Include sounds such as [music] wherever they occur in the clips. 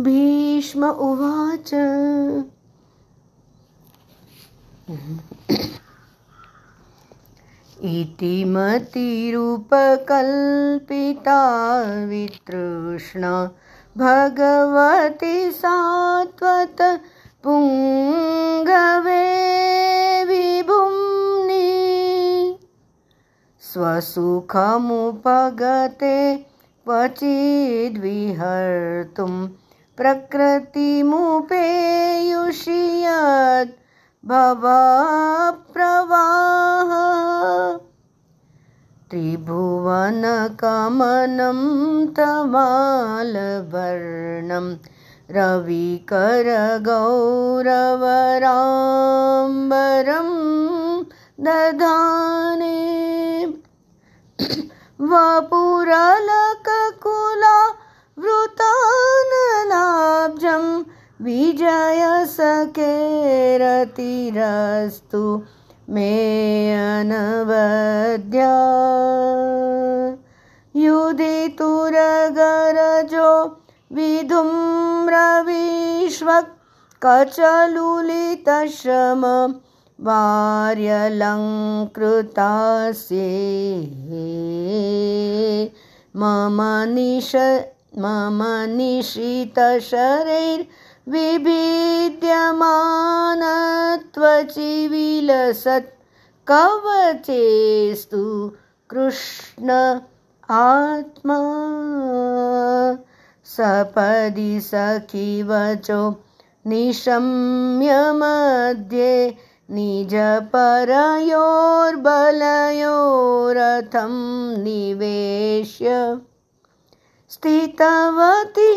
भीष्म उवाच। इति मतिरूपकल्पिता वितृष्णा। भगवति सात्वत पुङ्गवे विभुम्नि। स्वसुखमुपगते क्वचिद्विहर्तुं प्रकृतिमुपेयुषि यत् भवप्रवाह। त्रिभुवनकमनं तमालवर्णं रविकरगौरवराम्बरं दधाने। [coughs] वपुरलककुला वृतानलाब्जं विजयसकेरतिरस्तु मे अनवद्या युधितुरगरजो विधुं रविष्व कचलुलितश्रम वार्यलङ्कृता मम निश मम निशितशरैर्विभिद्यमानत्वचि विलसत् कवचेस्तु कृष्ण आत्मा। सपदि सखिवचो निशम्य मध्ये निजपरयोर्बलयोरथं निवेश्य स्थितवती।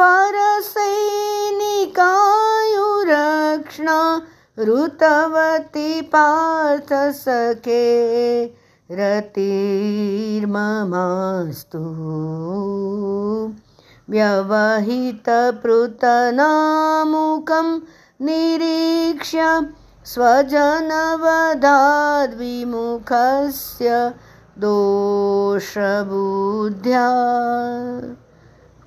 परसैनिकायुरक्ष्णा ऋतवती पार्थसखे रतिर्ममास्तु। व्यवहितपृतनामुखं निरीक्ष्य स्वजनवधाद्विमुखस्य दोषबुद्ध्या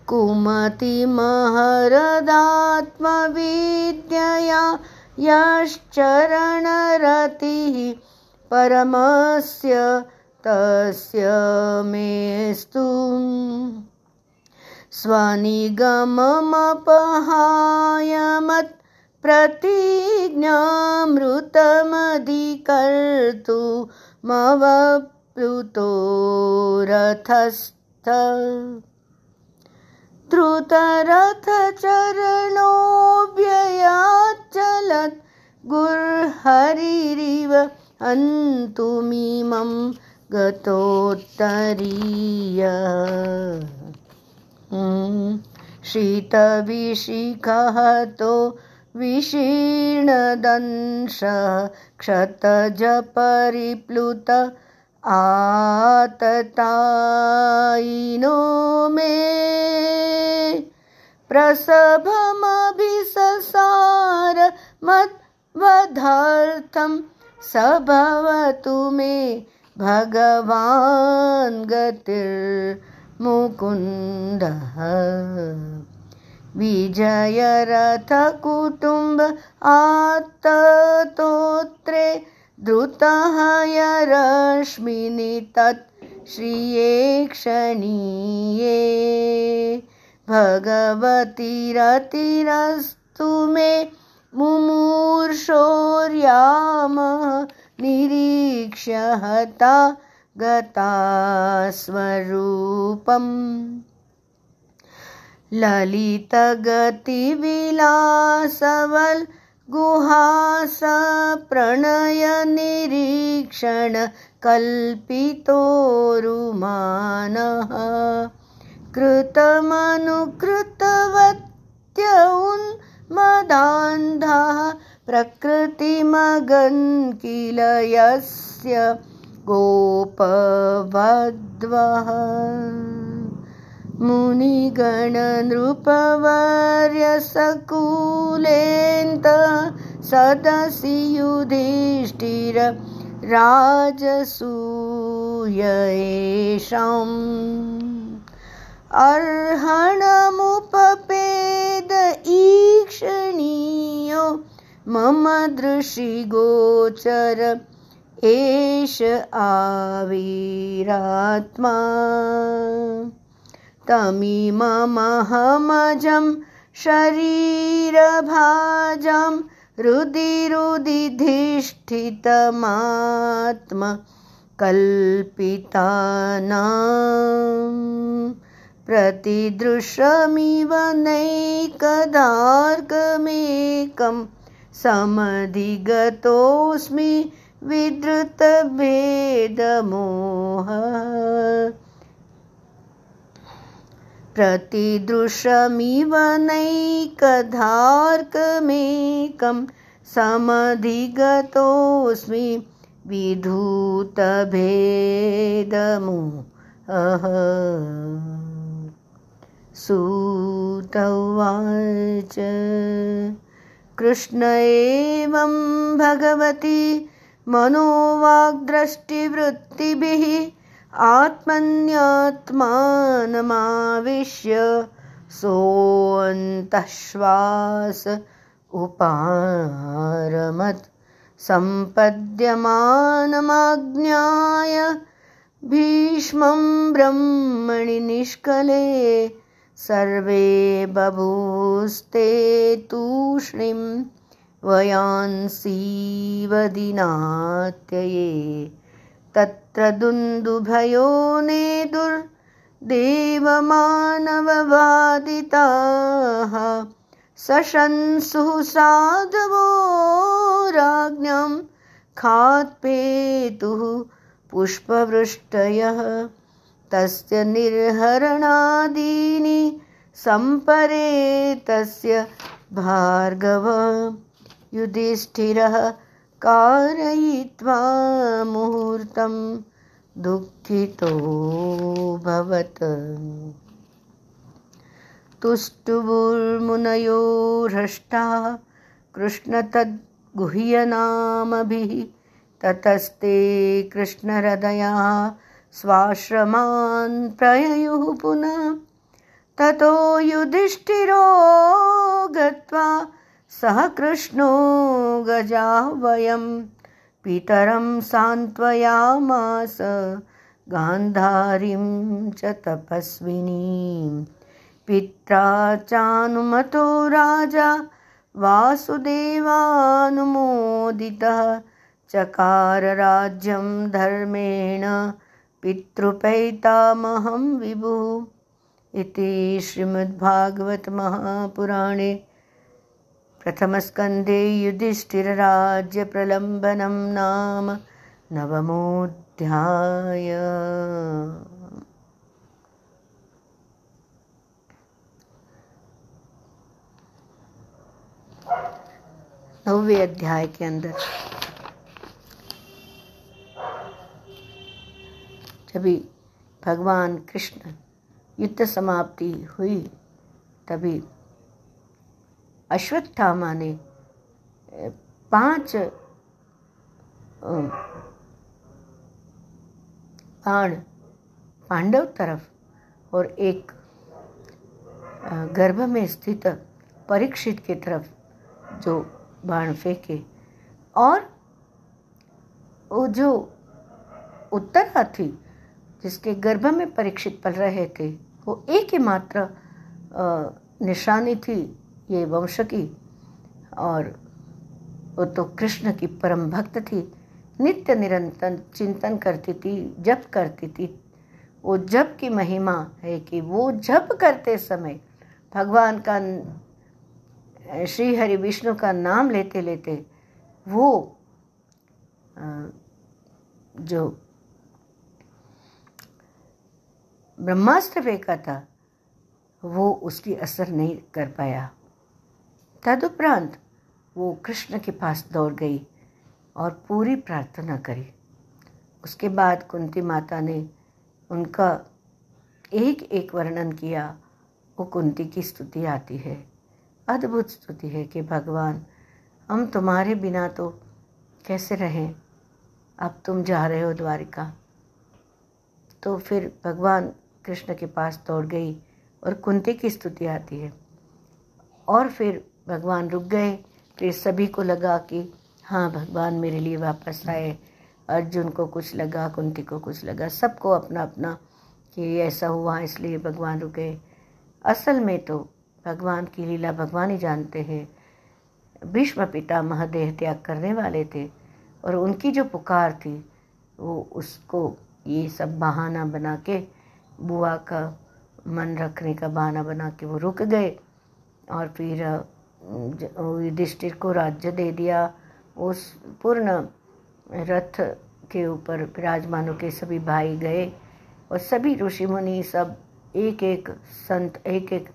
कुमतिमहरदात्मविद्यया यश्चरणरतिः परमस्य तस्य मेस्तु स्वनिगममपहायमत् प्रतिज्ञामृतमधिकर्तु मवप्लुतो रथस्थ द्रुतरथचरणोऽव्ययाच्चलत् गुर्हरिरिव हन्तुमिमं गतोत्तरीय। शीतविशिखः तो विशीर्णदंशः क्षतजपरिप्लुत आततायिनो मे प्रसभमभिससार मद्वधार्थं स भवतु मे भगवान् गतिर्मुकुन्दः। विजयरथकुटुम्ब आत्ततोत्रे धृतः यरश्मिनि तत् श्रिये क्षणीये। भगवतिरतिरस्तु मे मुमूर्षोर्यामः निरीक्ष्य हता गता स्वरूपम्। ललितगतिविलासवल् गुहास प्रणयनिरीक्षण कल्पितोरुमानः कृतमनुकृतवत्य उन्मदान्धः प्रकृतिमगन् किल यस्य गोपवध्वः। मुनिगणनृपवर्यसकुलेन्त सदसि युधिष्ठिर राजसूय एषाम् अर्हणमुपपे दर्शनीयो मम दृशिगोचर एष आविरात्मा। तमिममहमजं शरीरभाजं हृदि रुदिधिष्ठितमात्म कल्पितानाम् प्रतिदृशमिव नैकदार्गमेकं समधिगतोऽस्मि विधृतभेदमोह। प्रतिदृशमिव नैकधार्कमेकं समधिगतोऽस्मि विधूतभेदमोह सूतवाच कृष्ण एवं भगवती मनोवाग्दृष्टिवृत्तिभिः आत्मन्यात्मानमाविश्य सोऽन्तश्वास उपारमत् सम्पद्यमानमाज्ञाय भीष्मं ब्रह्मणि निष्कले सर्वे बभूस्ते तूष्णीं वयांसीवदिनात्यये तत्र दुन्दुभयो नेदुर्देवमानववादिताः सशंसुः साधवो राज्ञां खात्पेतुः पुष्पवृष्टयः। तस्य निर्हरणादीनि सम्परे तस्य भार्गव युधिष्ठिरः कारयित्वा मुहूर्तं दुःखितोऽभवत् तुष्टुवुर्मुनयो हृष्टाः कृष्णतद्गुह्यनामभिः ततस्ते कृष्णहृदयाः स्वाश्रमान् प्रययुः पुनः ततो युधिष्ठिरो गत्वा सः कृष्णो गजाह्वयं पितरं सान्त्वयामास, गान्धारीं च तपस्विनीं। पित्रा चानुमतो राजा, वासुदेवानुमोदितः। चकारराज्यं धर्मेण पितृपैतामहं विभुः। इति श्रीमद्भागवतमहापुराणे प्रथमस्कन्धे युधिष्ठिरराज्यप्रलम्बनं नाम नवमोऽध्याय। नौवे अध्याय के अंदर। जभी भगवान कृष्ण युद्ध समाप्ति हुई, तभी अश्वत्थामा ने पाँच बाण पांडव तरफ़ और एक गर्भ में स्थित परीक्षित की तरफ़ जो बाण फेंके और वो जो उत्तरार्थी जिसके गर्भ में परीक्षित पल रहे थे, वो एक ही मात्र निशानी थी। ये वंश की और वो तो कृष्ण की परम भक्त थी। नित्य निरंतर चिंतन करती थी, जप करती थी। वो जप की महिमा है कि वो जप करते समय भगवान का श्री हरि विष्णु का नाम लेते लेते वो जो ब्रह्मास्त्र फेंका था वो उसकी असर नहीं कर पाया। तदुपरांत वो कृष्ण के पास दौड़ गई और पूरी प्रार्थना करी। उसके बाद कुंती माता ने उनका एक एक वर्णन किया। वो कुंती की स्तुति आती है, अद्भुत स्तुति है कि भगवान, हम तुम्हारे बिना तो कैसे रहें? अब तुम जा रहे हो द्वारिका। तो फिर भगवान कृष्ण के पास दौड़ गई और कुंती की स्तुति आती है। और फिर भगवान रुक गए, फिर सभी को लगा कि हाँ भगवान मेरे लिए वापस आए। अर्जुन को कुछ लगा, कुंती को कुछ लगा, सबको अपना अपना कि ऐसा हुआ, इसलिए भगवान रुके। असल में तो भगवान की लीला भगवान ही जानते हैं। भीष्म पिता महादेह त्याग करने वाले थे और उनकी जो पुकार थी, वो उसको ये सब बहाना बना के, बुआ का मन रखने का बहाना बना के वो रुक गए और फिर युधिष्ठिर को राज्य दे दिया। उस पूर्ण रथ के ऊपर विराजमानों के सभी भाई गए और सभी ऋषि मुनि सब एक एक संत एक एक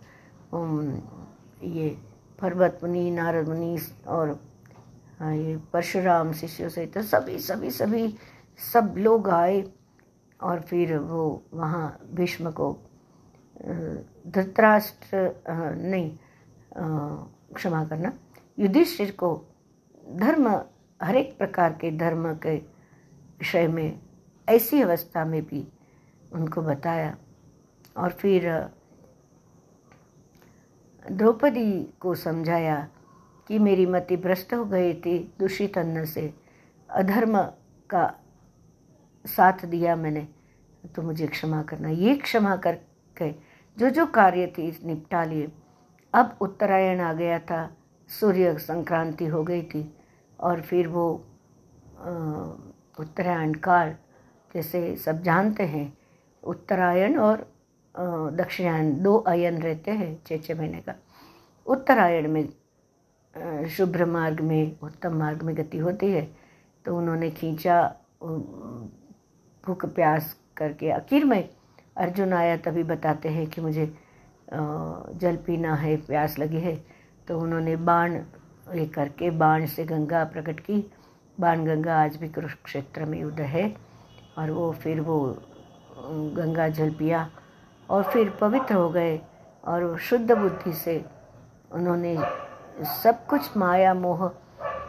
ये पर्वत मुनि, नारद मुनि और ये परशुराम शिष्यों से तो सभी सभी सभी, सब लोग आए और फिर वो वहाँ भीष्म को धृतराष्ट्र नहीं क्षमा करना। युधिष्ठिर को धर्म हर एक प्रकार के धर्म के विषय में, ऐसी अवस्था में भी उनको बताया। और फिर, द्रौपदी को समझाया कि मेरी मति भ्रष्ट हो गई थी, दूषित अन्न से अधर्म का साथ दिया मैंने तो मुझे क्षमा करना। ये क्षमा करके जो जो कार्य थे निपटा लिए। अब उत्तरायण आ गया था, सूर्य संक्रांति हो गई थी, और फिर वो उत्तरायण काल, जैसे सब जानते हैं, उत्तरायण और दक्षिणायन दो अयन रहते हैं छः छः महीने का। उत्तरायण में शुभ्र मार्ग में, उत्तम मार्ग में गति होती है तो उन्होंने खींचा भूख प्यास करके। आखिर में अर्जुन आया तभी बताते हैं कि मुझे जल पीना है, प्यास लगी है तो उन्होंने बाण लेकर के बाण से गंगा प्रकट की। बाण गंगा आज भी कुरुक्षेत्र में उदय है और वो फिर वो गंगा जल पिया और फिर पवित्र हो गए और शुद्ध बुद्धि से उन्होंने सब कुछ, माया, मोह,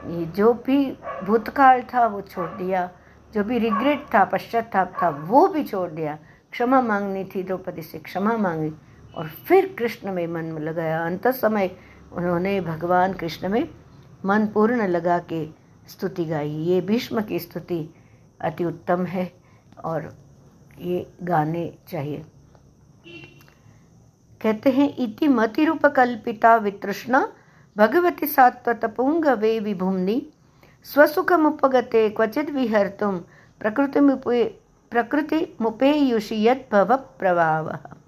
ये जो भी भूतकाल था वो छोड़ दिया, जो भी रिग्रेट था, पश्चाताप था वो भी छोड़ दिया। क्षमा मांगनी थी द्रौपदी से, क्षमा मांगी। और फिर कृष्ण में मन लगाया। अंत समय उन्होंने भगवान कृष्ण में मन पूर्ण लगा के स्तुति गाई। ये भीष्म की स्तुति अति उत्तम है और ये गाने चाहिए। कहते हैं, इति मतिरूप कल्पिता वितृष्णा, भगवती सात्वतपुंग वे विभुम्नि, स्वसुखमुपगते क्वचित् विहर्तुं प्रकृतिमुपे प्रकृतिमुपेयुषि यद्भव प्रभावः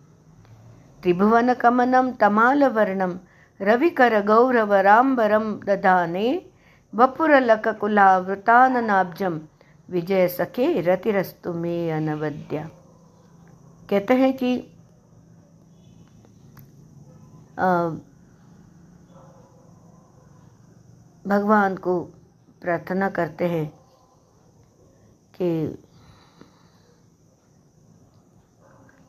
त्रिभुवनकमनं तमालवर्णं रविकरगौरवराम्बरं दधाने वपुरलककुलावृताननाब्जं विजय सखे रतिरस्तु मे अनवद्या। कहते हैं कि भगवान को प्रार्थना करते हैं कि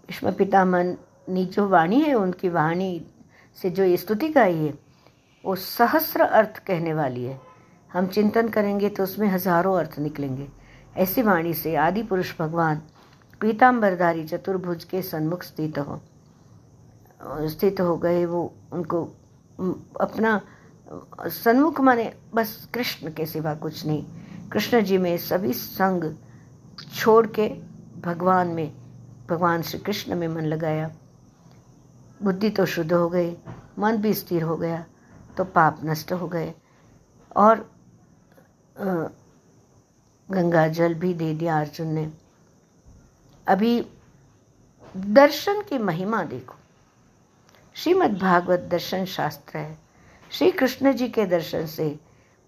विष्णु पितामह नी जो वाणी है, उनकी वाणी से जो स्तुति गाई है वो सहस्र अर्थ कहने वाली है। हम चिंतन करेंगे तो उसमें हज़ारों अर्थ निकलेंगे। ऐसी वाणी से आदि पुरुष भगवान पीताम्बरधारी चतुर्भुज के सन्मुख स्थित हो स्थित हो गए। वो उनको अपना सन्मुख माने बस कृष्ण के सिवा कुछ नहीं। कृष्ण जी में सभी संग छोड़ के भगवान में, भगवान श्री कृष्ण में मन लगाया। बुद्धि तो शुद्ध हो गई, मन भी स्थिर हो गया तो पाप नष्ट हो गए। और गंगा जल भी दे दिया अर्जुन ने। अभी दर्शन की महिमा देखो। श्रीमद् भागवत दर्शन शास्त्र है। श्री कृष्ण जी के दर्शन से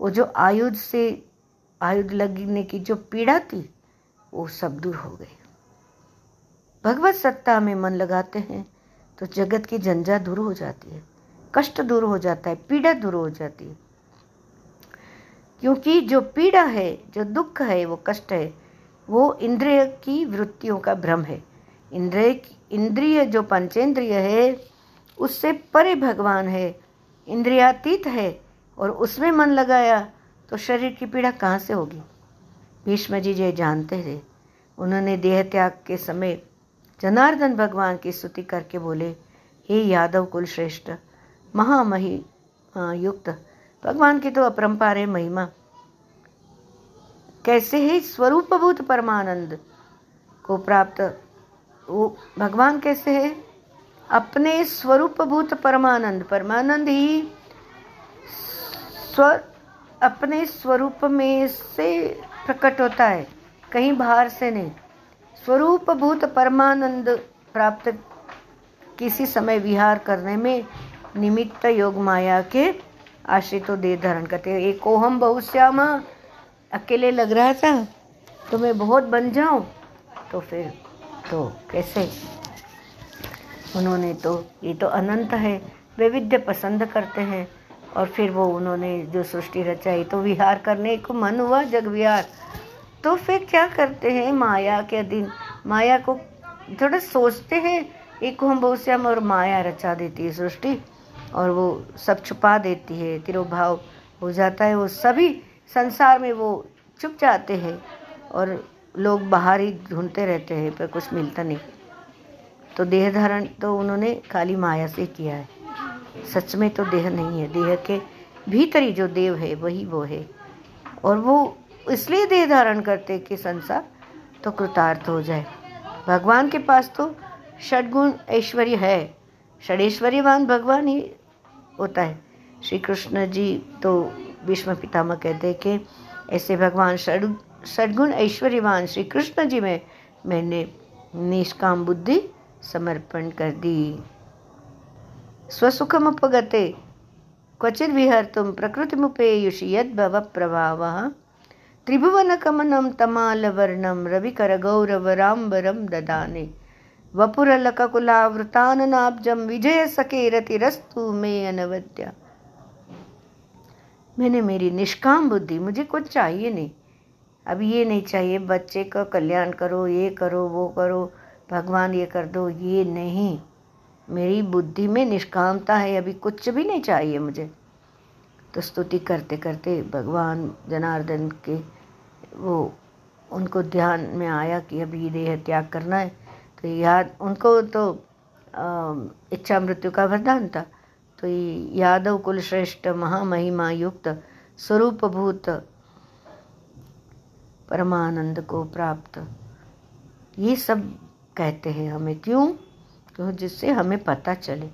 वो जो आयुध से, आयुध लगने की जो पीड़ा थी, वो सब दूर हो गई। भगवत सत्ता में मन लगाते हैं। तो जगत की जंजा दूर हो जाती है, कष्ट दूर हो जाता है, पीड़ा दूर हो जाती है। क्योंकि जो पीड़ा है, जो दुख है, वो कष्ट है, वो इंद्रिय की वृत्तियों का भ्रम है। इंद्रिय इंद्रिय जो पंचेंद्रिय है, उससे परे भगवान है, इंद्रियातीत है, और उसमें मन लगाया तो शरीर की पीड़ा कहाँ से होगी? भीष्म जी जय जानते थे उन्होंने देह त्याग के समय जनार्दन भगवान की स्तुति करके बोले, हे यादव कुल श्रेष्ठ महामही युक्त, भगवान की तो अपरंपार है महिमा। कैसे ही स्वरूपभूत परमानंद को प्राप्त, वो भगवान कैसे है? अपने स्वरूपभूत परमानंद परमानंद ही स्व, अपने स्वरूप में से प्रकट होता है, कहीं बाहर से नहीं। स्वरूप भूत परमानंद प्राप्त किसी समय विहार करने में निमित्त योग माया के आश्रित देह धारण करते एक ओहम बहुश्यामा अकेले लग रहा था तो मैं बहुत बन जाऊँ? तो फिर तो कैसे? उन्होंने तो ये तो अनंत है, वैविध्य पसंद करते हैं। और फिर वो उन्होंने जो सृष्टि रचाई तो विहार करने को मन हुआ जग विहार तो फिर क्या करते हैं माया के अधीन? माया को थोड़ा सोचते हैं। एक हम बहुश्याम और माया रचा देती है सृष्टि और वो सब छुपा देती है। तिरोभाव हो जाता है। वो सभी संसार में वो चुप जाते हैं और लोग बाहर ही ढूंढते रहते हैं, पर कुछ मिलता नहीं। तो देह धारण तो उन्होंने खाली माया से किया है। सच में तो देह नहीं है। देह के भीतर जो देव है, वही वो है। और वो इसलिए देह धारण करते कि संसार तो कृतार्थ हो जाए। भगवान के पास तो षडगुण ऐश्वर्य है। षडेश्वर्यवान भगवान ही होता है। श्री कृष्ण जी तो विश्व पितामह कहते हैं कि ऐसे भगवान षड, षडगुण ऐश्वर्यवान श्री कृष्ण जी में मैंने निष्काम बुद्धि समर्पण कर दी। स्वसुखम उपगते क्वचित विहर तुम प्रकृति मुपेयुषि यद भव प्रभाव त्रिभुवन कमनम तमाल वर्णम रविकर गौरव राम्बरम ददाने वपुरलकुलावृताननाब्जम विजय सके रतिरस्तु में अनवद्या मैंने मेरी निष्काम बुद्धि मुझे कुछ चाहिए नहीं। अब ये नहीं चाहिए, बच्चे का कल्याण करो, ये करो, वो करो, भगवान ये कर दो, ये नहीं। मेरी बुद्धि में निष्कामता है, अभी कुछ भी नहीं चाहिए मुझे। तो स्तुति करते करते भगवान जनार्दन के वो उनको ध्यान में आया कि अभी देह त्याग करना है तो याद, उनको तो इच्छा मृत्यु का वरदान था। तो यादव कुलश्रेष्ठ महामहिमा युक्त स्वरूपभूत परमानंद को प्राप्त। ये सब कहते हैं हमें, क्यों? क्यों? जिससे हमें पता चले।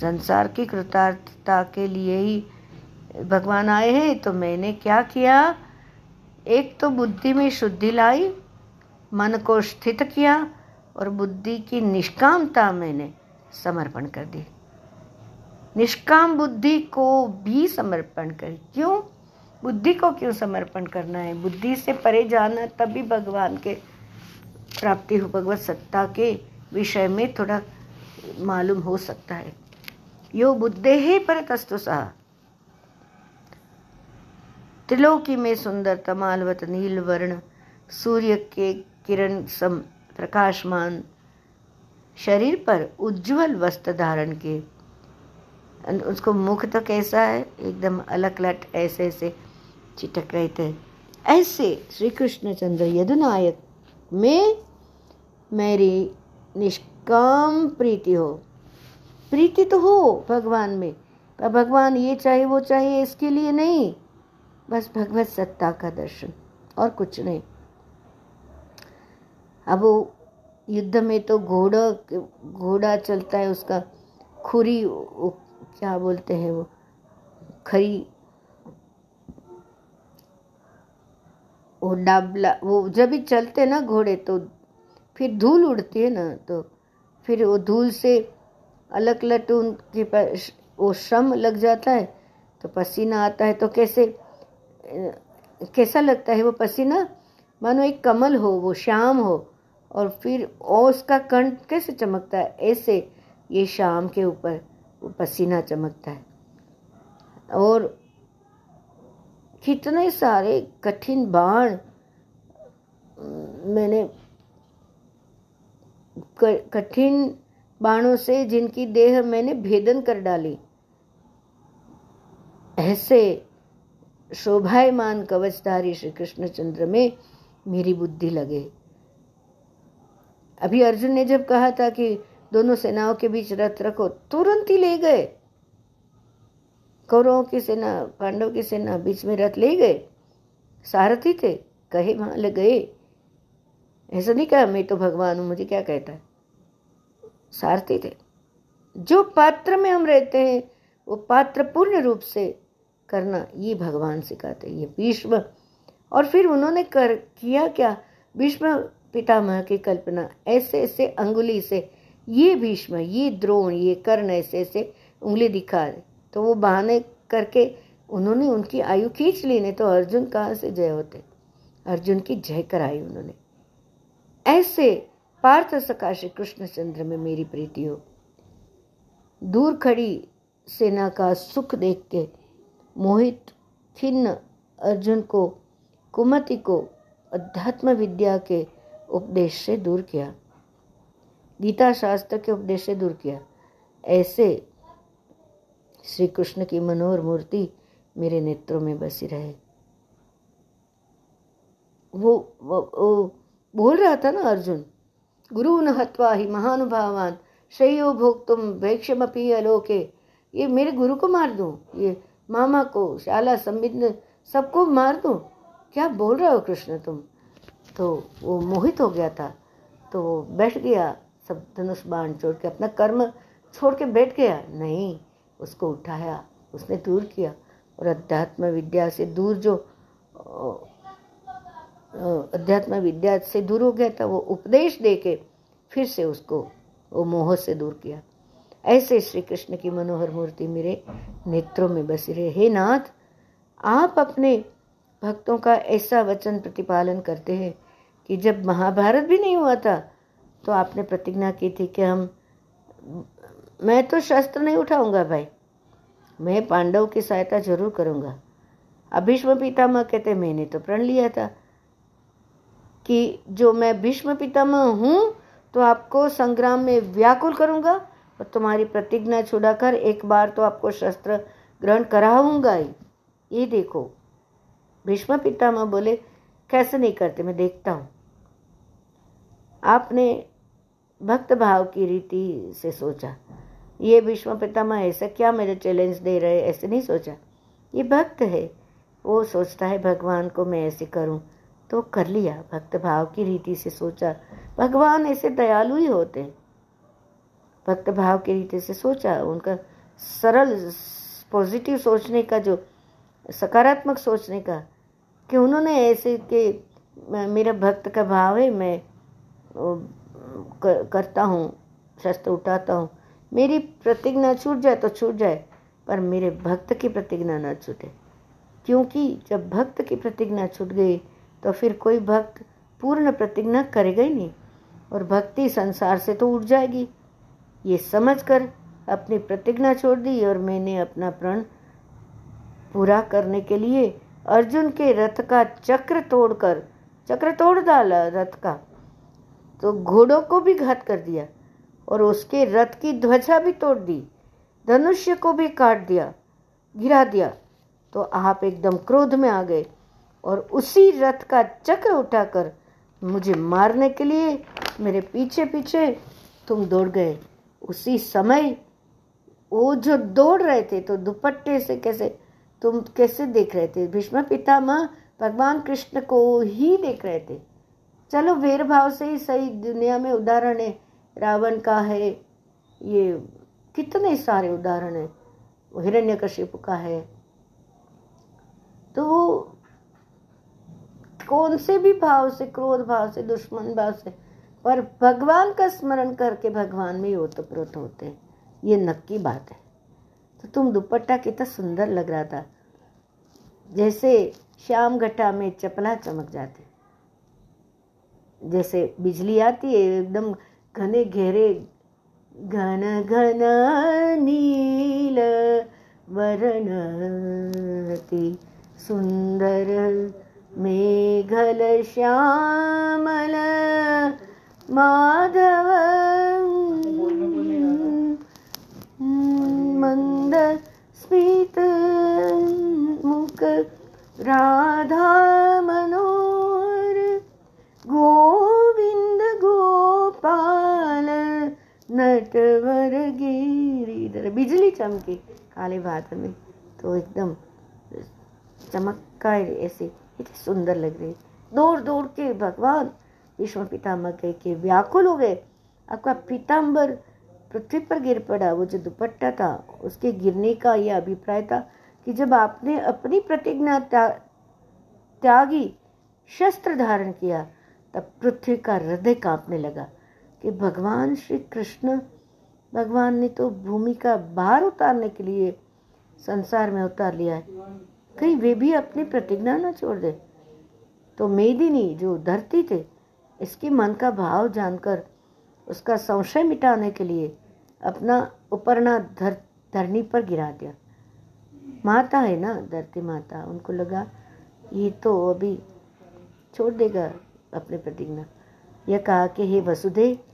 संसार की कृतार्थता के लिए ही भगवान आए हैं तो मैंने क्या किया? एक तो बुद्धि में शुद्धि लाई, मन को स्थित किया, और बुद्धि की निष्कामता मैंने समर्पण कर दी। निष्काम बुद्धि को भी समर्पण कर, क्यों? बुद्धि को क्यों समर्पण करना है? बुद्धि से परे जाना तभी भगवान के प्राप्ति हो, भगवत सत्ता के विषय में थोड़ा मालूम हो सकता है। यो बुद्धे ही पर तस्तु सा। त्रिलोकी में सुंदर तमालवत नील वर्ण, सूर्य के किरण सम प्रकाशमान शरीर पर उज्जवल वस्त्र धारण के उसको मुख तो कैसा है? एकदम अलग लट ऐसे ऐसे चिटक रहे थे। ऐसे श्री कृष्ण चंद्र यदुनायक में मेरी निष्काम प्रीति हो। प्रीति तो हो भगवान में, पर भगवान ये चाहे वो चाहे, इसके लिए नहीं। बस भगवत सत्ता का दर्शन, और कुछ नहीं। अब वो युद्ध में तो घोड़ा घोड़ा चलता है, उसका खुरी क्या बोलते हैं वो, खरी, वो डाबला, वो जब भी चलते ना घोड़े तो फिर धूल उड़ती है ना तो फिर वो धूल से अलग लट उनके वो श्रम लग जाता है तो पसीना आता है तो कैसे कैसा लगता है वो पसीना? मानो एक कमल हो, वो शाम हो, और फिर ओस का कंठ कैसे चमकता है? ऐसे ये शाम के ऊपर वो पसीना चमकता है। और कितने सारे कठिन बाण मैंने कठिन बाणों से जिनकी देह मैंने भेदन कर डाली। ऐसे शोभायमान कवचधारी श्री कृष्णचंद्र में मेरी बुद्धि लगे। अभी अर्जुन ने जब कहा था कि दोनों सेनाओं के बीच रथ रखो, तुरंत ही ले गए। कौरवों की सेना, पांडव की सेना बीच में रथ ले गए। सारथी थे, कहे वहाँ ले गए। ऐसा नहीं कहा, मैं तो भगवान हूँ, मुझे क्या कहता है? सारथी थे। जो पात्र में हम रहते हैं, वो पात्र पूर्ण रूप से करना, ये भगवान सिखाते ये भीष्म। और फिर उन्होंने कर, किया क्या? भीष्म पितामह की कल्पना, ऐसे ऐसे अंगुली से, ये भीष्म, ये द्रोण, ये कर्ण, ऐसे ऐसे उंगली दिखा तो वो बहाने करके उन्होंने उनकी आयु खींच ली, नहीं तो अर्जुन कहाँ से जय होते? अर्जुन की जय कराई उन्होंने। ऐसे पार्थ सका श्री कृष्णचंद्र में मेरी प्रीति हो दूर खड़ी सेना का सुख देख के मोहित खिन्न अर्जुन को कुमति को अध्यात्म विद्या के उपदेश से दूर किया। गीता शास्त्र के उपदेश से दूर किया। ऐसे श्री कृष्ण की मनोहर मूर्ति मेरे नेत्रों में बसी रहे। वो, वो, वो बोल रहा था ना अर्जुन गुरु न हत्वा ही महानुभावान श्रेयो भोग तुम वैक्षमपी अलोके ये मेरे गुरु को मार दूँ ये मामा को शाला संबिंद सबको मार दूँ? क्या बोल रहे हो कृष्ण तुम? तो वो मोहित हो गया था। तो वो बैठ गया, सब धनुष बाण छोड़ के अपना कर्म छोड़ के बैठ गया। नहीं, उसको उठाया, उसने दूर किया। और अध्यात्म विद्या से दूर जो अध्यात्म विद्या से दूर हो गया था, वो उपदेश दे के फिर से उसको, वो मोह से दूर किया। ऐसे श्री कृष्ण की मनोहर मूर्ति मेरे नेत्रों में बसी रहे। हे नाथ, आप अपने भक्तों का ऐसा वचन प्रतिपालन करते हैं कि जब महाभारत भी नहीं हुआ था तो आपने प्रतिज्ञा की थी कि हम, मैं तो शस्त्र नहीं उठाऊँगा भाई, मैं पांडव की सहायता ज़रूर करूँगा। अब पितामह कहते, मैंने तो प्रण लिया था कि जो मैं भीष्म पितामह हूँ तो आपको संग्राम में व्याकुल करूँगा और तुम्हारी प्रतिज्ञा छुड़ाकर एक बार तो आपको शस्त्र ग्रहण कराऊँगा ही। ये देखो। भीष्म पितामह बोले, कैसे नहीं करते? मैं देखता हूँ। आपने भक्त भाव की रीति से सोचा। ये विश्व पितामह ऐसा क्या मेरे चैलेंज दे रहे ऐसे नहीं सोचा। ये भक्त है। वो सोचता है, भगवान को मैं ऐसे करूँ। तो कर लिया। भक्त भाव की रीति से सोचा। भगवान ऐसे दयालु ही होते भक्त भाव की रीति से सोचा, उनका सरल पॉजिटिव सोचने का जो, सकारात्मक सोचने का, कि उन्होंने ऐसे कि मेरा भक्त का भाव है, मैं करता हूँ, शस्त्र उठाता हूँ। मेरी प्रतिज्ञा छूट जाए तो छूट जाए, पर मेरे भक्त की प्रतिज्ञा ना छूटे। क्योंकि जब भक्त की प्रतिज्ञा छूट गई तो फिर कोई भक्त पूर्ण प्रतिज्ञा करेगा ही नहीं, और भक्ति संसार से तो उठ जाएगी। ये समझकर अपनी प्रतिज्ञा छोड़ दी और मैंने अपना प्रण पूरा करने के लिए अर्जुन के रथ का चक्र तोड़कर, चक्र तोड़ डाला रथ का तो घोड़ों को भी घात कर दिया और उसके रथ की ध्वजा भी तोड़ दी धनुष्य को भी काट दिया, गिरा दिया तो आप एकदम क्रोध में आ गए और उसी रथ का चक्र उठाकर मुझे मारने के लिए मेरे पीछे पीछे तुम दौड़ गए। उसी समय वो जो दौड़ रहे थे तो दुपट्टे से कैसे, तुम कैसे देख रहे थे? भीष्म पितामह भगवान कृष्ण को ही देख रहे थे। चलो, भेदभाव से ही सही दुनिया में उदाहरण है। रावण का है, ये कितने सारे उदाहरण हैं। हिरण्यकशिपु का है। तो कौन से भी भाव से, क्रोध भाव से, दुश्मन भाव से पर भगवान का स्मरण करके भगवान में ओतप्रोत होते हैं। ये नक्की बात है। तो तुम दुपट्टा कितना सुंदर लग रहा था। जैसे श्याम घटा में चपला चमक जाते। जैसे बिजली आती है, एकदम घने घेरे। घन घन नील वर्णति सुंदर मेघल श्यामल माधव मंद स्मित मुख राधा मनोर गोविंद गोपाल नटवर बिजली चमके, काले बादल में तो एकदम चमक्का ऐसे। इतनी सुंदर लग रही दौड़ दौड़ के भगवान विष्णु पितामह कह के व्याकुल हो गए। आपका पीताम्बर पृथ्वी पर गिर पड़ा। वो जो दुपट्टा था, उसके गिरने का यह अभिप्राय था कि जब आपने अपनी प्रतिज्ञा त्यागी, शस्त्र धारण किया, तब पृथ्वी का हृदय कांपने लगा कि भगवान श्री कृष्ण भगवान ने तो भूमि का भार उतारने के लिए संसार में उतार लिया है। कहीं वे भी अपनी प्रतिज्ञा न छोड़ दे। तो मेदिनी जो धरती थे इसके मन का भाव जानकर, उसका संशय मिटाने के लिए अपना उपरना धर, धरनी पर गिरा दिया। माता है ना, धरती माता? उनको लगा, ये तो अभी छोड़ देगा अपने प्रतिज्ञा। यह कहा कि, हे वसुधे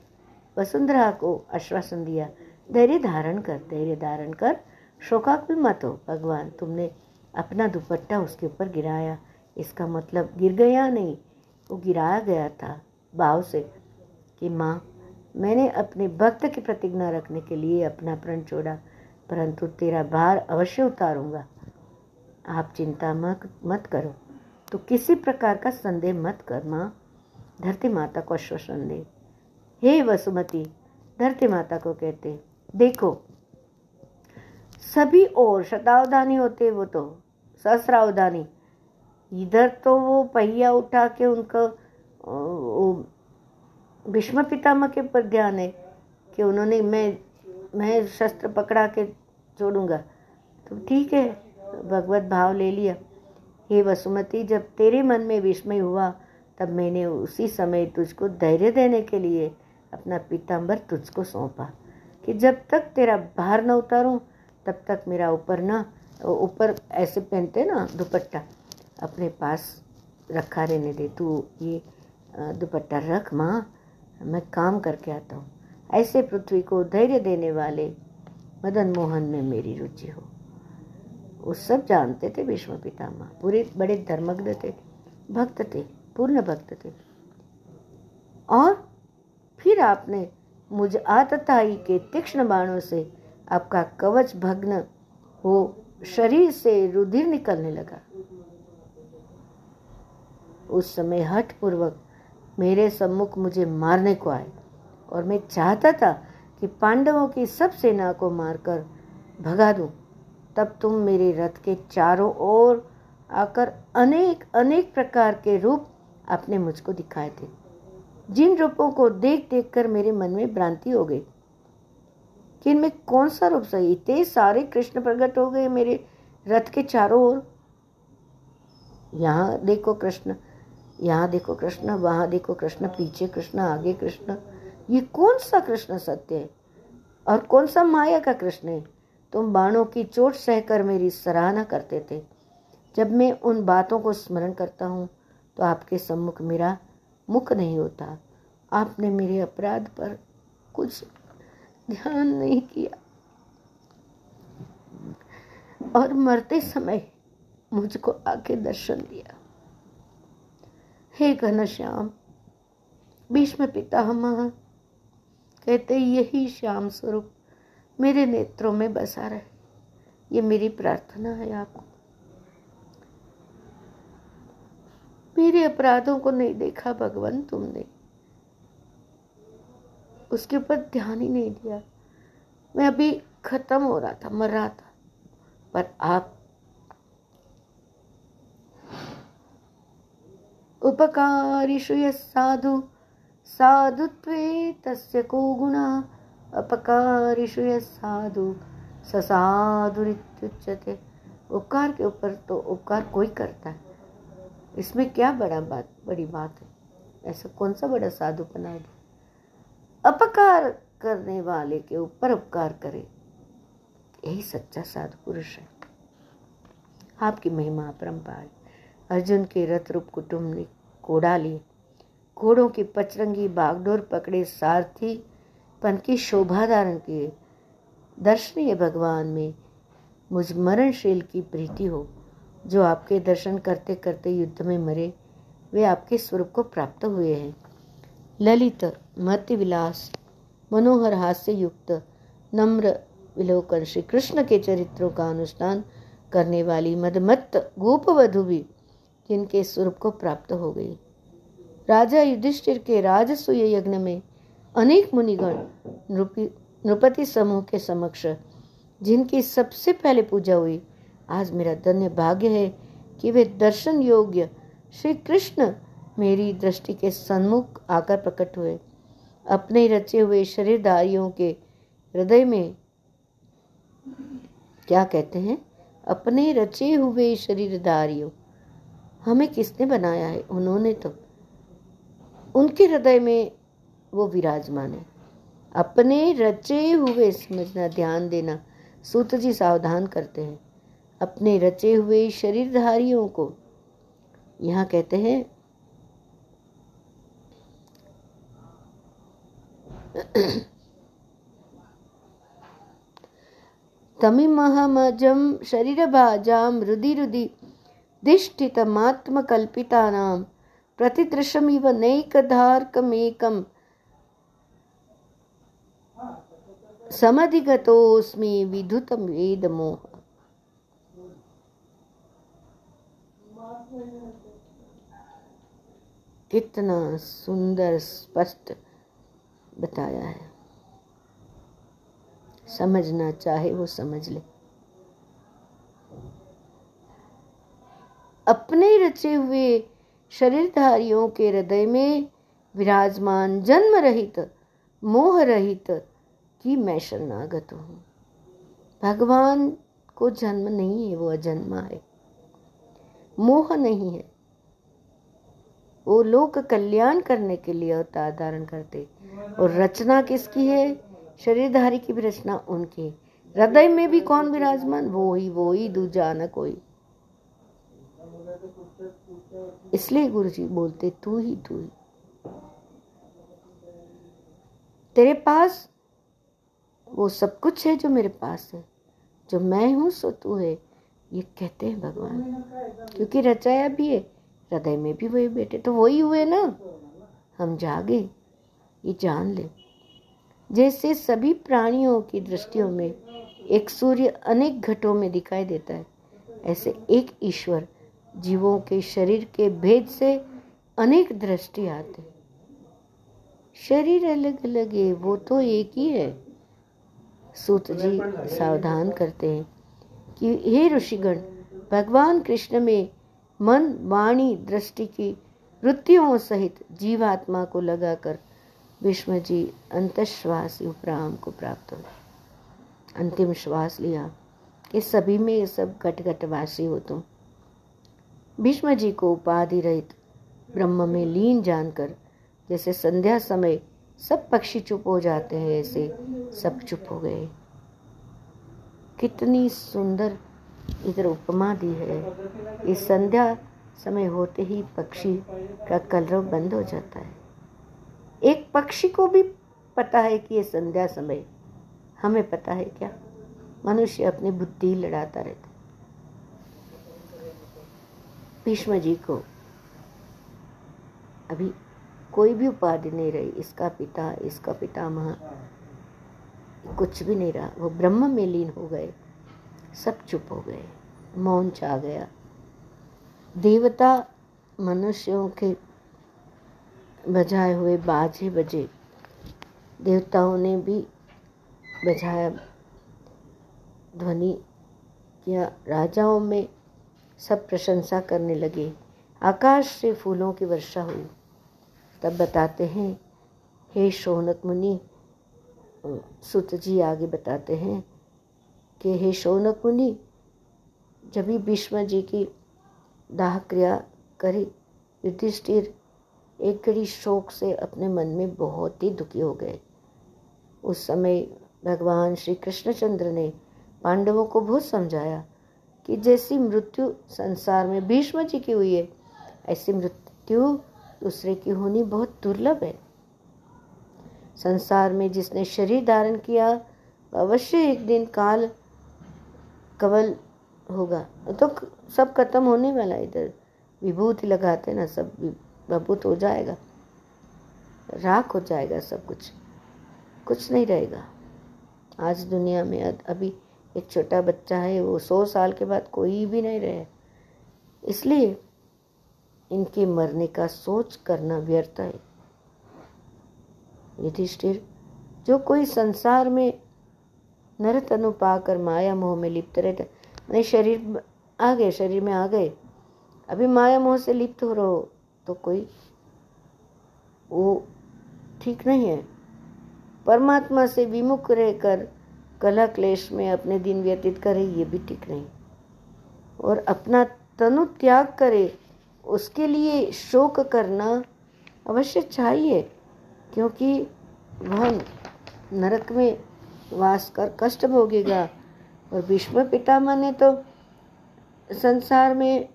वसुंधरा को आश्वासन दिया। धैर्य धारण कर, धैर्य धारण कर। शोकाकुल मत हो, भगवान, तुमने अपना दुपट्टा उसके ऊपर गिराया। इसका मतलब गिर गया नहीं, वो गिराया गया था। भाव से कि माँ, मैंने अपने भक्त की प्रतिज्ञा रखने के लिए अपना प्रण छोड़ा, परंतु तेरा भार अवश्य उतारूँगा। आप चिंता मत मत करो। तो किसी प्रकार का संदेह मत कर, माँ। धरती माता को आश्वासन दे। हे वसुमती, धरती माता को कहते, देखो, सभी और शतावधानी होते वो तो सहस्रावधानी। इधर तो वो पहिया उठा के उनका भीष्म पितामह के पर ध्यान है कि उन्होंने मैं मैं शस्त्र पकड़ा के छोड़ूँगा। तो ठीक है, भगवत भाव ले लिया। हे वसुमती, जब तेरे मन में विस्मय हुआ, तब मैंने उसी समय तुझको धैर्य देने के लिए अपना पीताम्बर तुझको सौंपा कि जब तक तेरा भार न उतारूं, तब तक मेरा ऊपर ना, ऊपर ऐसे पहनते ना दुपट्टा, अपने पास रखा रहने दे। तू ये दुपट्टा रख माँ, मैं काम करके आता हूँ। ऐसे पृथ्वी को धैर्य देने वाले मदन मोहन में मेरी रुचि हो। वो सब जानते थे विष्णु पितामह। पूरे बड़े धर्मज्ञ थे, भक्त थे, पूर्ण भक्त थे। और फिर आपने मुझ आतताई के तीक्ष्ण बाणों से आपका कवच भग्न हो, शरीर से रुधिर निकलने लगा। उस समय हठ पूर्वक मेरे सम्मुख मुझे मारने को आए। और मैं चाहता था कि पांडवों की सब सेना को मारकर भगा दूँ। तब तुम मेरे रथ के चारों ओर आकर अनेक अनेक प्रकार के रूप आपने मुझको दिखाए थे। जिन रूपों को देख देख कर मेरे मन में भ्रांति हो गई कि इनमें कौन सा रूप सही? इतने सारे कृष्ण प्रकट हो गए मेरे रथ के चारों ओर। यहाँ देखो कृष्ण यहाँ देखो कृष्ण, वहाँ देखो कृष्ण, पीछे कृष्ण, आगे कृष्ण। ये कौन सा कृष्ण सत्य है? और कौन सा माया का कृष्ण है? तुम बाणों की चोट सहकर मेरी सराहना करते थे। जब मैं उन बातों को स्मरण करता हूँ तो आपके सम्मुख मेरा मुख नहीं होता। आपने मेरे अपराध पर कुछ ध्यान नहीं किया। और मरते समय मुझको आके दर्शन दिया। हे घनश्याम भीष्म पितामह, कहते यही श्याम स्वरूप मेरे नेत्रों में बसा रहे। ये मेरी प्रार्थना है आपको। मेरे अपराधों को नहीं देखा भगवान तुमने। उसके ऊपर ध्यान ही नहीं दिया। मैं अभी खत्म हो रहा था, मर रहा था। पर आप उपकारिषु यः साधु। साधुत्वे तस्य को गुणः। अपकारिषु यः साधु। ससाधुरित्युच्यते उपकार के ऊपर तो उपकार कोई करता है। इसमें क्या बड़ा बात, बड़ी बात है? ऐसा कौन सा बड़ा साधु बना गया अपकार करने वाले के ऊपर उपकार करे। यही सच्चा साधु पुरुष है। आपकी महिमा परम्पार अर्जुन के रथ रूप कुटुंब ने कोड़ा लिए घोड़ों की पचरंगी बागडोर पकड़े सारथी पन की शोभा धारण किए। दर्शनीय भगवान में मुझ मरणशील की प्रीति हो। जो आपके दर्शन करते करते युद्ध में मरे, वे आपके स्वरूप को प्राप्त हुए हैं। ललित मध्य विलास, मनोहर हास्य युक्त, नम्र विलोकन श्री कृष्ण के चरित्रों का अनुष्ठान करने वाली मदमत्त गोपवधु भी जिनके स्वरूप को प्राप्त हो गई। राजा युधिष्ठिर के राजसूय यज्ञ में अनेक मुनिगण नृपति समूह के समक्ष, जिनकी सबसे पहले पूजा हुई, आज मेरा धन्य भाग्य है कि वे दर्शन योग्य श्री कृष्ण मेरी दृष्टि के सन्मुख आकर प्रकट हुए। अपने रचे हुए शरीरधारियों के हृदय में क्या कहते हैं? अपने रचे हुए शरीरधारियों। हमें किसने बनाया है? उन्होंने तो। उनके हृदय में वो विराजमान है। अपने रचे हुए समझना ध्यान देना, सूत जी सावधान करते हैं। अपने रचे हुए शरीरधारियों को यहाँ कहते हैं, तमिमहमजं शरीरभाजां रुदि रुदि दिष्ठितमात्मकल्पितानां प्रतिदृशमिव नैकधार्कमेकं समधिगतोऽस्मि विधुतं वेदमोह। कितना सुंदर स्पष्ट बताया है। समझना चाहे वो समझ ले। अपने रचे हुए शरीरधारियों के हृदय में विराजमान जन्म रहित मोह रहित की मैं शरणागत हूँ। भगवान को जन्म नहीं है, वो अजन्मा है। मोह नहीं है। वो लोक कल्याण करने के लिए अवतार धारण करते और रचना किसकी है? शरीरधारी की भी रचना उनकी। हृदय में भी कौन विराजमान? वो ही वो ही, दूजा न कोई। इसलिए गुरु जी बोलते, तू ही तू ही। तेरे पास वो सब कुछ है जो मेरे पास है। जो मैं हूँ, सो तू है। ये कहते हैं भगवान। क्योंकि रचाया भी है, हृदय में भी वही बेटे तो वही हुए ना। हम जागे, ये जान ले। जैसे सभी प्राणियों की दृष्टियों में एक सूर्य अनेक घटों में दिखाई देता है, ऐसे एक ईश्वर जीवों के शरीर के भेद से अनेक दृष्टि आते। शरीर अलग अलग है, वो तो एक ही है। सूत जी सावधान करते हैं कि हे ऋषिगण, भगवान कृष्ण में मन, वाणी, दृष्टि की वृत्तियों सहित जीवात्मा को लगाकर भीष्म जी अंतश्वास उपराम को प्राप्त हो। अंतिम श्वास लिया। कि सभी में ये सब घट घटवासी हो तुम। भीष्म जी को उपाधि रहित ब्रह्म में लीन जानकर जैसे संध्या समय सब पक्षी चुप हो जाते हैं, ऐसे सब चुप हो गए। कितनी सुंदर इधर उपमा दी है। इस संध्या समय होते ही पक्षी का कलरव बंद हो जाता है। एक पक्षी को भी पता है कि ये संध्या समय, हमें पता है क्या? मनुष्य अपनी बुद्धि लड़ाता रहता भीष्म जी को अभी कोई भी उपाधि नहीं रही। इसका पिता, इसका पितामह, कुछ भी नहीं रहा। वो ब्रह्म में लीन हो गए। सब चुप हो गए। मौन छा गया। देवता मनुष्यों के बजाए हुए बाजे बजे देवताओं ने भी बजाया। ध्वनि किया। राजाओं में सब प्रशंसा करने लगे। आकाश से फूलों की वर्षा हुई। तब बताते हैं, हे शौनक मुनि, सुत जी आगे बताते हैं कि, हे शौनक मुनि, जब भी भीष्म जी की दाह क्रिया करी, युधिष्ठिर एक घड़ी शोक से अपने मन में बहुत ही दुखी हो गए। उस समय भगवान श्री कृष्णचंद्र ने पांडवों को बहुत समझाया। कि जैसी मृत्यु संसार में भीष्म जी की हुई है, ऐसी मृत्यु दूसरे की होनी बहुत दुर्लभ है। संसार में जिसने शरीर धारण किया, अवश्य एक दिन काल कवल होगा। तो सब खत्म होने वाला इधर। विभूति लगाते ना, सब बबूत हो जाएगा। राख हो जाएगा सब कुछ। कुछ नहीं रहेगा। आज दुनिया में अभी एक छोटा बच्चा है, वो सौ साल के बाद कोई भी नहीं रहे। इसलिए इनके मरने का सोच करना व्यर्थ है। युधिष्ठिर, जो कोई संसार में नर तनु पाकर माया मोह में लिप्त रहते मैंने शरीर आ गए, शरीर में आ गए, अभी माया मोह से लिप्त हो रहो तो कोई वो ठीक नहीं है। परमात्मा से विमुख रहकर कला क्लेश में अपने दिन व्यतीत करे, ये भी ठीक नहीं। और अपना तनु त्याग करे, उसके लिए शोक करना अवश्य चाहिए, क्योंकि वह नरक में वास कर कष्ट भोगेगा। और भीष्म पितामह ने तो संसार में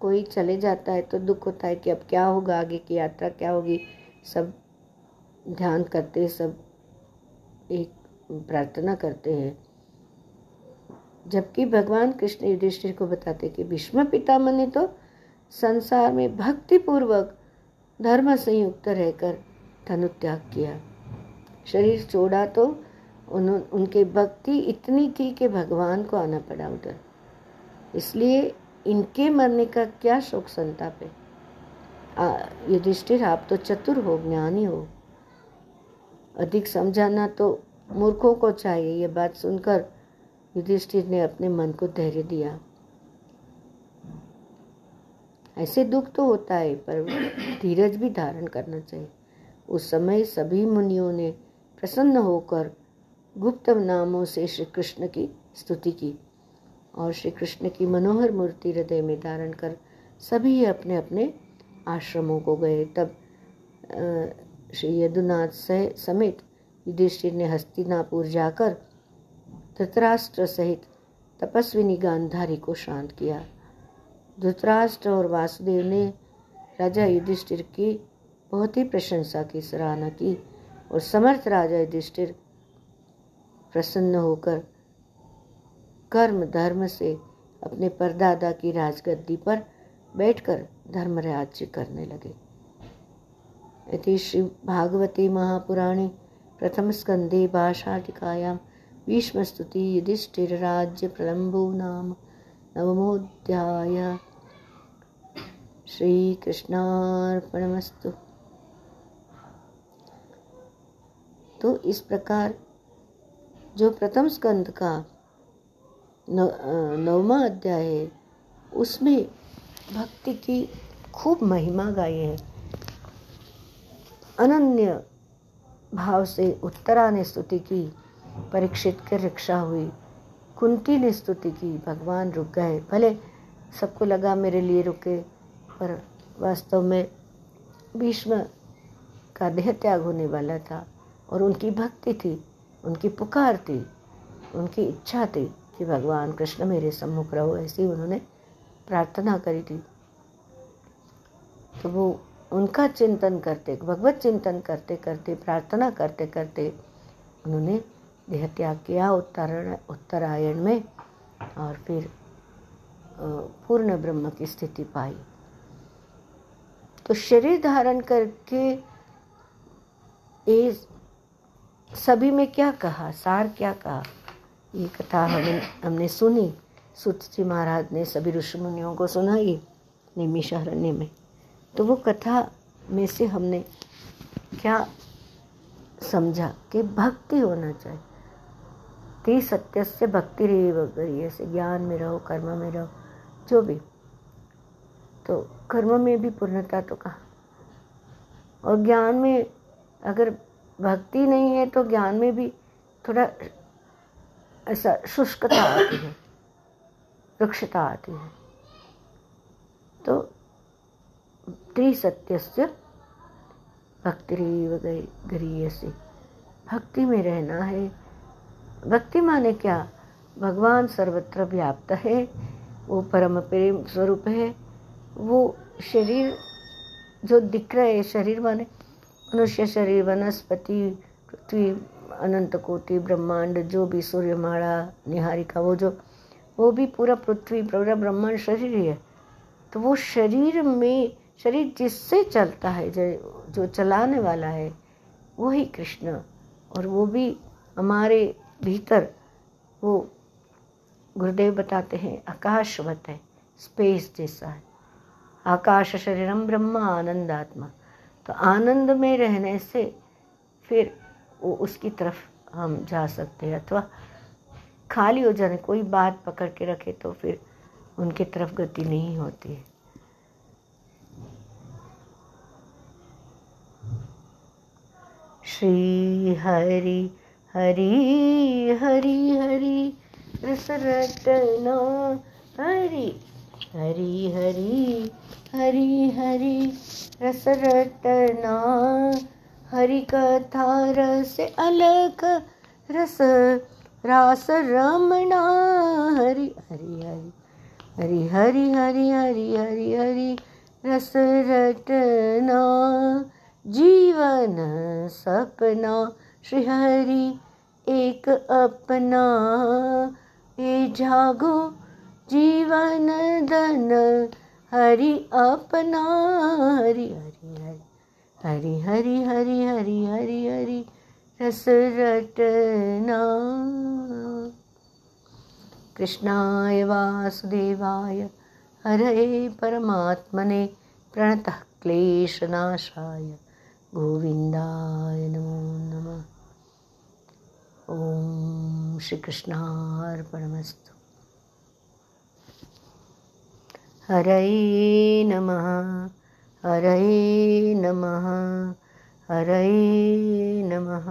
कोई चले जाता है तो दुख होता है कि अब क्या होगा, आगे की यात्रा क्या होगी। सब ध्यान करते, सब एक प्रार्थना करते हैं, जबकि भगवान कृष्ण युधिष्ठिर को बताते कि भीष्म पितामह ने तो संसार में भक्ति पूर्वक धर्म संयुक्त रहकर धनुत्याग किया। शरीर छोड़ा तो उन, उनके भक्ति इतनी थी कि भगवान को आना पड़ा उधर। इसलिए इनके मरने का क्या शोक संताप है? युधिष्ठिर, आप तो चतुर हो, ज्ञानी हो। अधिक समझाना तो मूर्खों को चाहिए ये बात सुनकर युधिष्ठिर ने अपने मन को धैर्य दिया। ऐसे दुख तो होता है, पर धीरज भी धारण करना चाहिए। उस समय सभी मुनियों ने प्रसन्न होकर गुप्त नामों से श्री कृष्ण की स्तुति की और श्री कृष्ण की मनोहर मूर्ति हृदय में धारण कर सभी अपने अपने आश्रमों को गए। तब श्री यदुनाथ समेत युधिष्ठिर ने हस्तिनापुर जाकर धृतराष्ट्र सहित तपस्विनी गांधारी को शांत किया धृतराष्ट्र और वासुदेव ने राजा युधिष्ठिर की बहुत ही प्रशंसा की सराहना की और समर्थ राजा युधिष्ठिर प्रसन्न होकर कर्म धर्म से अपने परदादा की राजगद्दी पर बैठकर धर्म राज्य करने लगे इति श्री भागवती महापुराणे प्रथम स्कंदे भाषाटिकायां भीष्मस्तुति युधिष्ठिरराज्य प्रलम्बो नाम नवमोऽध्याय श्रीकृष्णार्पणमस्तु। तो इस प्रकार जो प्रथम स्कंद का नवमा अध्याय है, उसमें भक्ति की खूब महिमा गाई है। अनन्य भाव से उत्तरा ने स्तुति की, परीक्षित की रक्षा हुई। कुंती ने स्तुति की, भगवान रुक गए। भले सबको लगा मेरे लिए रुके, पर वास्तव में भीष्म का देह त्याग होने वाला था और उनकी भक्ति थी, उनकी पुकार थी, उनकी इच्छा थी कि भगवान कृष्ण मेरे सम्मुख रहो, ऐसी उन्होंने प्रार्थना करी थी। तो वो उनका चिंतन करते, भगवत चिंतन करते करते, प्रार्थना करते करते उन्होंने देह त्याग किया उत्तरायण उत्तरायण में और फिर पूर्ण ब्रह्म की स्थिति पाई। तो शरीर धारण करके इस सभी में क्या कहा, सार क्या कहा? ये कथा हमें हमने सुनी सुत जी महाराज ने सभी ऋषि मुनियों को सुनाई, निमिषारण्य में। तो वो कथा में से हमने क्या समझा कि भक्ति होना चाहिए। ती सत्य से भक्ति रही वगैरह ऐसे ज्ञान में रहो, कर्म में रहो, जो भी। तो कर्म में भी पूर्णता तो कहा? और ज्ञान में अगर भक्ति नहीं है तो ज्ञान में भी थोड़ा ऐसा शुष्कता आती है वृक्षता आती है। तो त्रिसत्यस्य भक्तिरीव गरीयसी। भक्ति में रहना है। भक्ति माने क्या? भगवान सर्वत्र व्याप्त है। वो परम प्रेम स्वरूप है। वो शरीर जो दिख रहे शरीर माने मनुष्य शरीर, वनस्पति, पृथ्वी, अनंत कोटि, ब्रह्मांड, जो भी सूर्यमाला निहारिका, वो जो, वो भी पूरा पृथ्वी, पूरा ब्रह्मांड शरीर ही है। तो वो शरीर में शरीर जिससे चलता है, जो चलाने वाला है, वही कृष्ण। और वो भी हमारे भीतर, वो गुरुदेव बताते हैं, आकाशवत है, स्पेस जैसा है। आकाश शरीरम ब्रह्म आनंद आत्मा तो आनंद में रहने से फिर वो उसकी तरफ़ हम जा सकते हैं। अथवा खाली हो जाने, कोई बात पकड़ के रखे तो फिर उनके तरफ़ गति नहीं होती है। श्री हरि हरि हरि हरि रसरटना हरि हरि हरि हरि हरि रसरटना हरि कथा रस अलग रस रास रमणा हरि हरि हरि हरि हरि हरि हरि हरि हरि रस रटना जीवन सपना श्री हरि एक अपना। ये जागो जीवन धन, हरि अपना। हरि हरि हरि हरि हरि हरि हरि हरि हरि, रस रटना। कृष्णाय वासुदेवाय हरे परमात्मने प्रणतः क्लेशनाशाय। गोविन्दाय नमो नमः। ॐ श्रीकृष्णार्पणमस्तु। हरये नमः हरये नमः हरये नमः।